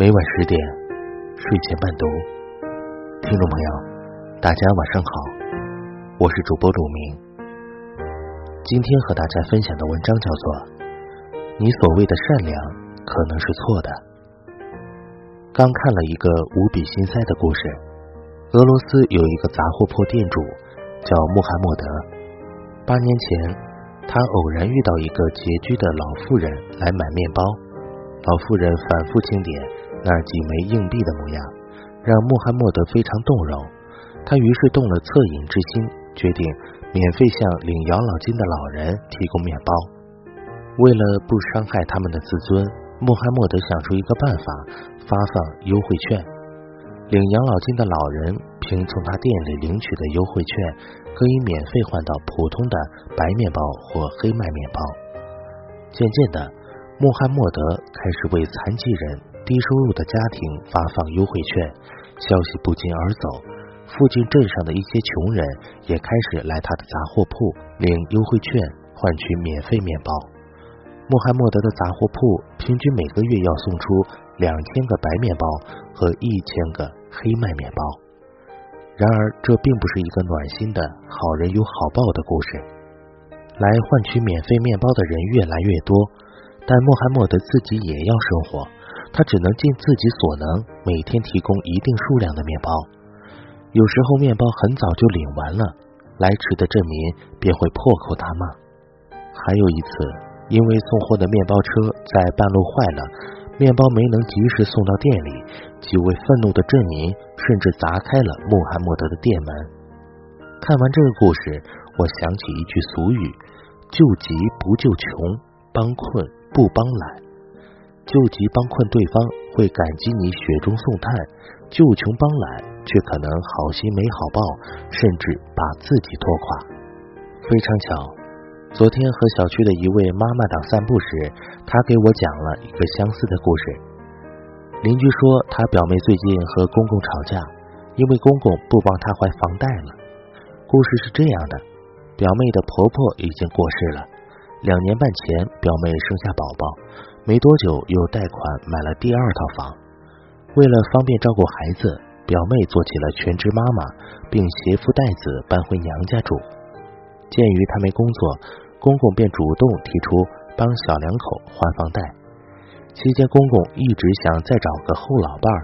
每晚十点，睡前伴读。听众朋友，大家晚上好，我是主播鲁明。今天和大家分享的文章叫做《你所谓的善良可能是错的》。刚看了一个无比心塞的故事，俄罗斯有一个杂货铺店主叫穆罕默德，八年前。他偶然遇到一个拮据的老妇人来买面包，老妇人反复清点那几枚硬币的模样，让穆罕默德非常动容。他于是动了恻隐之心，决定免费向领养老金的老人提供面包。为了不伤害他们的自尊，穆罕默德想出一个办法，发放优惠券。领养老金的老人凭从他店里领取的优惠券。可以免费换到普通的白面包或黑麦面包。渐渐的，穆罕默德开始为残疾人、低收入的家庭发放优惠券。消息不胫而走，附近镇上的一些穷人也开始来他的杂货铺领优惠券，换取免费面包。穆罕默德的杂货铺平均每个月要送出两千个白面包和一千个黑麦面包。然而，这并不是一个暖心的好人有好报的故事。来换取免费面包的人越来越多，但穆罕默德自己也要生活，他只能尽自己所能，每天提供一定数量的面包。有时候面包很早就领完了，来迟的镇民便会破口大骂。还有一次，因为送货的面包车在半路坏了。面包没能及时送到店里，几位愤怒的镇民甚至砸开了穆罕默德的店门。看完这个故事，我想起一句俗语：“救急不救穷，帮困不帮懒。”救急帮困对方会感激你雪中送炭，救穷帮懒却可能好心没好报，甚至把自己拖垮。非常巧。昨天和小区的一位妈妈党散步时，她给我讲了一个相似的故事。邻居说，她表妹最近和公公吵架，因为公公不帮她还房贷了。故事是这样的：表妹的婆婆已经过世了，两年半前表妹生下宝宝，没多久又贷款买了第二套房。为了方便照顾孩子，表妹做起了全职妈妈，并携夫带子搬回娘家住。鉴于她没工作，公公便主动提出帮小两口还房贷。期间，公公一直想再找个后老伴儿。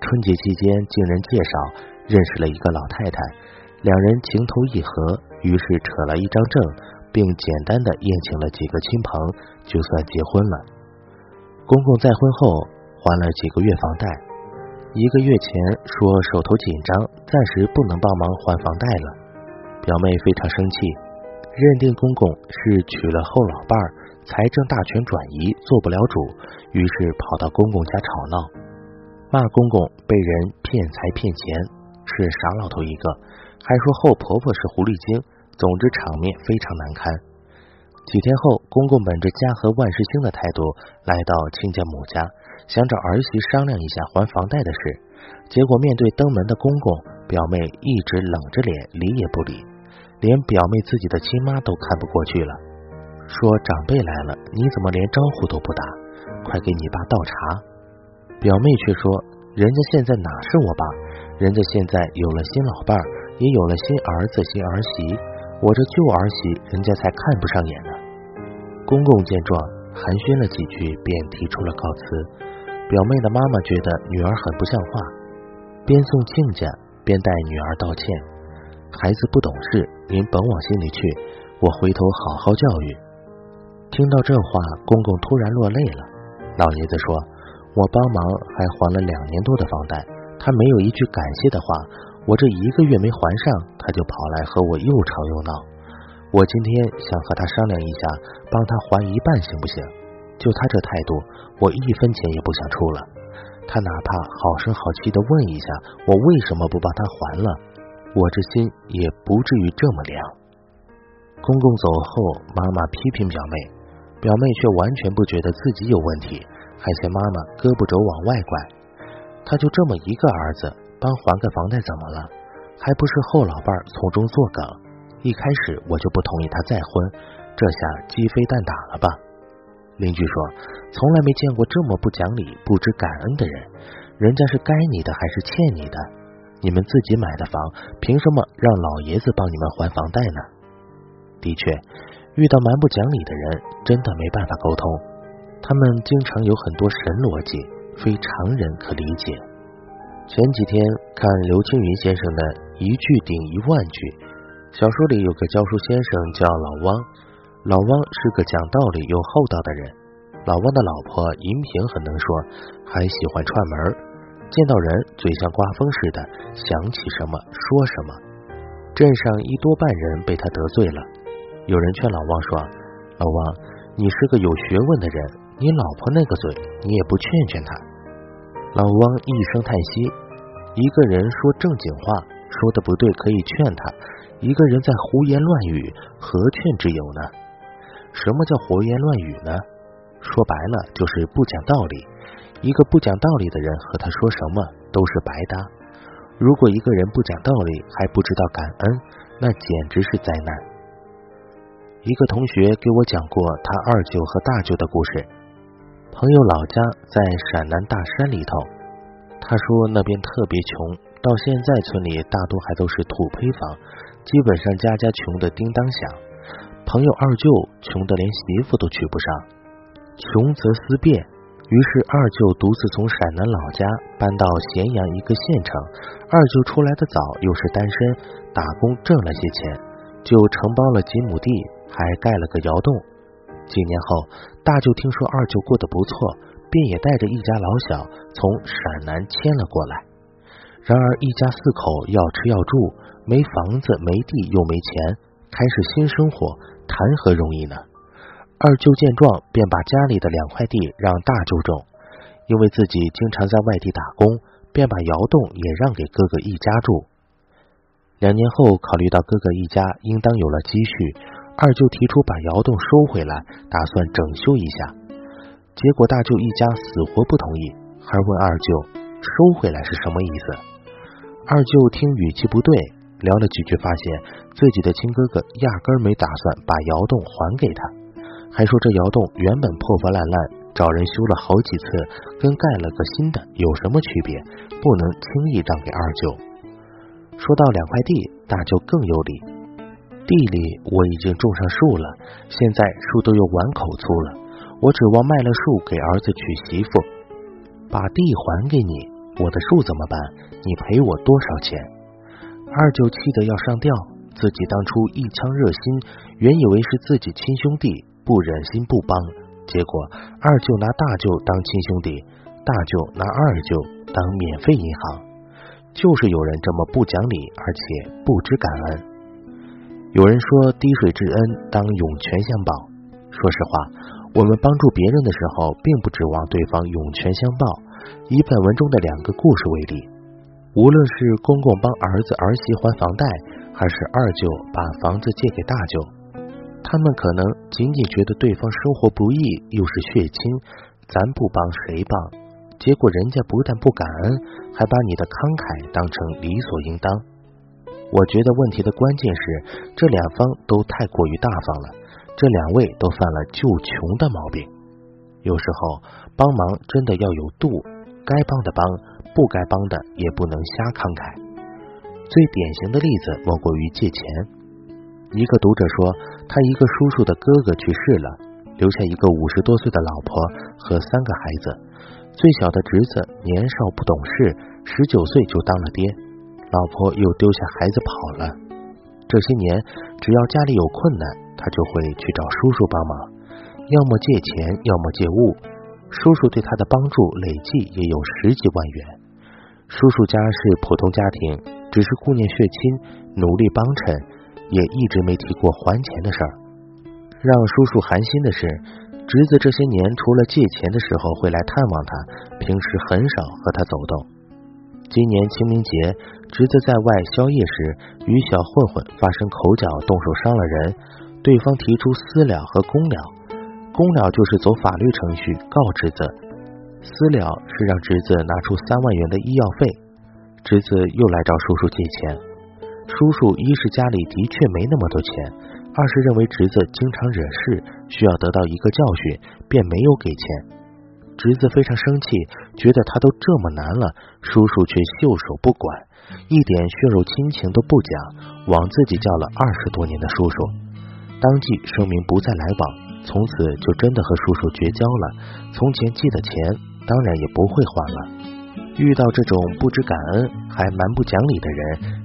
春节期间，经人介绍认识了一个老太太，两人情投意合，于是扯了一张证，并简单的宴请了几个亲朋，就算结婚了。公公再婚后还了几个月房贷，一个月前说手头紧张，暂时不能帮忙还房贷了。表妹非常生气，认定公公是娶了后老伴儿，财政大权转移，做不了主，于是跑到公公家吵闹，骂公公被人骗财骗钱，是傻老头一个，还说后婆婆是狐狸精，总之场面非常难堪。几天后，公公本着家和万事兴的态度来到亲家母家，想找儿媳商量一下还房贷的事，结果面对登门的公公，表妹一直冷着脸，理也不理。连表妹自己的亲妈都看不过去了，说长辈来了，你怎么连招呼都不打？快给你爸倒茶。表妹却说，人家现在哪是我爸？人家现在有了新老伴儿，也有了新儿子、新儿媳，我这旧儿媳人家才看不上眼呢。公公见状，寒暄了几句，便提出了告辞。表妹的妈妈觉得女儿很不像话，边送亲家边带女儿道歉。孩子不懂事，您甭往心里去，我回头好好教育。听到这话，公公突然落泪了。老爷子说：“我帮忙还还了两年多的房贷，他没有一句感谢的话，我这一个月没还上，他就跑来和我又吵又闹。我今天想和他商量一下，帮他还一半行不行？就他这态度，我一分钱也不想出了。他哪怕好声好气的问一下，我为什么不帮他还了？”我这心也不至于这么凉。公公走后，妈妈批评表妹，表妹却完全不觉得自己有问题，还嫌妈妈胳膊肘往外拐。他就这么一个儿子，帮还个房贷怎么了？还不是后老伴儿从中作梗。一开始我就不同意他再婚，这下鸡飞蛋打了吧？邻居说：“从来没见过这么不讲理、不知感恩的人。人家是该你的还是欠你的？你们自己买的房，凭什么让老爷子帮你们还房贷呢？”的确，遇到蛮不讲理的人，真的没办法沟通。他们经常有很多神逻辑，非常人可理解。前几天看刘青云先生的一句顶一万句，小说里有个教书先生叫老汪。老汪是个讲道理又厚道的人。老汪的老婆银萍很能说，还喜欢串门见到人嘴像刮风似的，想起什么说什么。镇上一多半人被他得罪了。有人劝老汪说：“老汪，你是个有学问的人，你老婆那个嘴，你也不劝劝她。”老汪一声叹息：“一个人说正经话，说的不对可以劝他；一个人在胡言乱语，何劝之有呢？”什么叫胡言乱语呢？说白了就是不讲道理。一个不讲道理的人和他说什么都是白搭。如果一个人不讲道理还不知道感恩，那简直是灾难。一个同学给我讲过他二舅和大舅的故事。朋友老家在陕南大山里头，他说那边特别穷，到现在村里大多还都是土坯房，基本上家家穷的叮当响。朋友二舅穷的连媳妇都娶不上，穷则思变，于是二舅独自从陕南老家搬到咸阳一个县城。二舅出来的早，又是单身，打工挣了些钱，就承包了几亩地，还盖了个窑洞。几年后，大舅听说二舅过得不错，便也带着一家老小从陕南迁了过来。然而一家四口要吃要住，没房子没地又没钱，开始新生活。谈何容易呢？二舅见状，便把家里的两块地让大舅种，因为自己经常在外地打工，便把窑洞也让给哥哥一家住。两年后，考虑到哥哥一家应当有了积蓄，二舅提出把窑洞收回来，打算整修一下。结果大舅一家死活不同意，还问二舅收回来是什么意思。二舅听语气不对。聊了几句，发现自己的亲哥哥压根儿没打算把窑洞还给他，还说这窑洞原本破破烂烂，找人修了好几次，跟盖了个新的有什么区别？不能轻易让给二舅。说到两块地，大舅更有理。地里我已经种上树了，现在树都有碗口粗了，我指望卖了树给儿子娶媳妇，把地还给你，我的树怎么办？你赔我多少钱？二舅气得要上吊，自己当初一腔热心，原以为是自己亲兄弟，不忍心不帮，结果二舅拿大舅当亲兄弟，大舅拿二舅当免费银行，就是有人这么不讲理，而且不知感恩。有人说滴水之恩当涌泉相报，说实话，我们帮助别人的时候，并不指望对方涌泉相报。以本文中的两个故事为例。无论是公公帮儿子儿媳还房贷，还是二舅把房子借给大舅，他们可能仅仅觉得对方生活不易，又是血亲，咱不帮谁帮？结果人家不但不感恩，还把你的慷慨当成理所应当。我觉得问题的关键是这两方都太过于大方了，这两位都犯了救穷的毛病。有时候帮忙真的要有度，该帮的帮。不该帮的也不能瞎慷慨。最典型的例子莫过于借钱。一个读者说，他一个叔叔的哥哥去世了，留下一个五十多岁的老婆和三个孩子。最小的侄子年少不懂事，十九岁就当了爹，老婆又丢下孩子跑了。这些年，只要家里有困难，他就会去找叔叔帮忙，要么借钱，要么借物。叔叔对他的帮助累计也有十几万元。叔叔家是普通家庭，只是顾念血亲，努力帮衬，也一直没提过还钱的事儿。让叔叔寒心的是，侄子这些年除了借钱的时候会来探望他，平时很少和他走动。今年清明节，侄子在外宵夜时与小混混发生口角，动手伤了人，对方提出私了和公了。公了就是走法律程序告侄子，私了是让侄子拿出三万元的医药费。侄子又来找叔叔借钱，叔叔一是家里的确没那么多钱，二是认为侄子经常惹事，需要得到一个教训，便没有给钱。侄子非常生气，觉得他都这么难了，叔叔却袖手不管，一点血肉亲情都不讲，枉自己叫了二十多年的叔叔。当即声明不再来往，从此就真的和叔叔绝交了。从前借的钱，当然也不会还了。遇到这种不知感恩还蛮不讲理的人，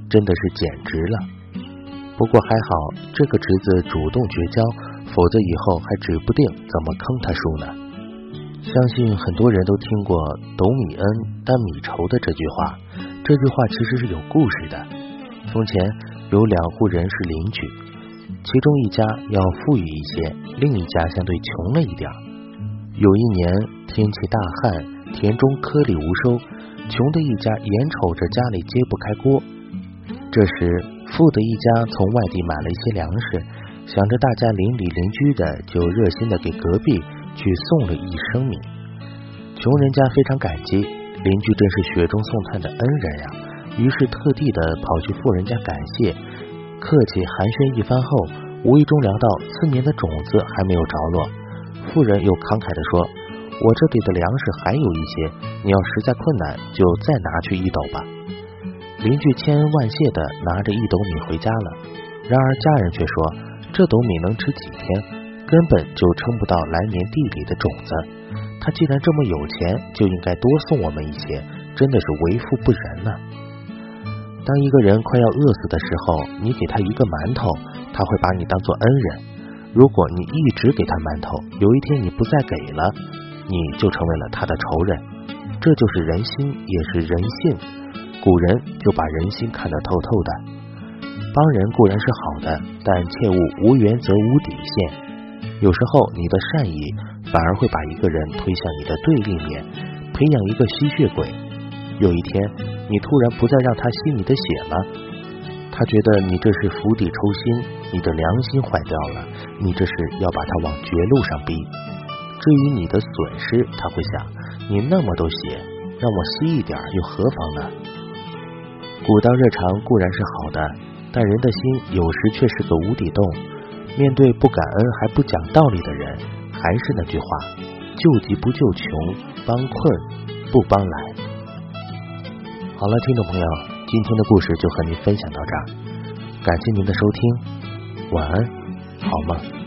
真的是简直了。不过还好，这个侄子主动绝交，否则以后还指不定怎么坑他叔呢。相信很多人都听过“斗米恩，担米仇”的这句话。这句话其实是有故事的。从前有两户人是邻居，其中一家要富裕一些，另一家相对穷了一点。有一年天气大旱，田中颗粒无收，穷的一家眼瞅着家里揭不开锅。这时。富的一家从外地买了一些粮食，想着大家邻里邻居的，就热心的给隔壁去送了一升米。穷人家非常感激，邻居真是雪中送炭的恩人呀，于是特地的跑去富人家感谢，客气寒暄一番后，无意中聊到次年的种子还没有着落，富人又慷慨的说：“我这里的粮食还有一些，你要实在困难，就再拿去一斗吧。”邻居千恩万谢的拿着一斗米回家了，然而家人却说这斗米能吃几天，根本就撑不到来年地里的种子。他既然这么有钱，就应该多送我们一些，真的是为富不仁呐！当一个人快要饿死的时候，你给他一个馒头，他会把你当做恩人；如果你一直给他馒头，有一天你不再给了，你就成为了他的仇人。这就是人心，也是人性。古人就把人心看得透透的，帮人固然是好的，但切勿无原则无底线。有时候你的善意反而会把一个人推向你的对立面，培养一个吸血鬼。有一天你突然不再让他吸你的血了，他觉得你这是釜底抽薪，你的良心坏掉了，你这是要把他往绝路上逼。至于你的损失，他会想你那么多血，让我吸一点又何妨呢？古道热肠固然是好的，但人的心有时却是个无底洞。面对不感恩还不讲道理的人，还是那句话：救急不救穷，帮困不帮懒。好了，听众朋友，今天的故事就和您分享到这儿，感谢您的收听，晚安，好梦。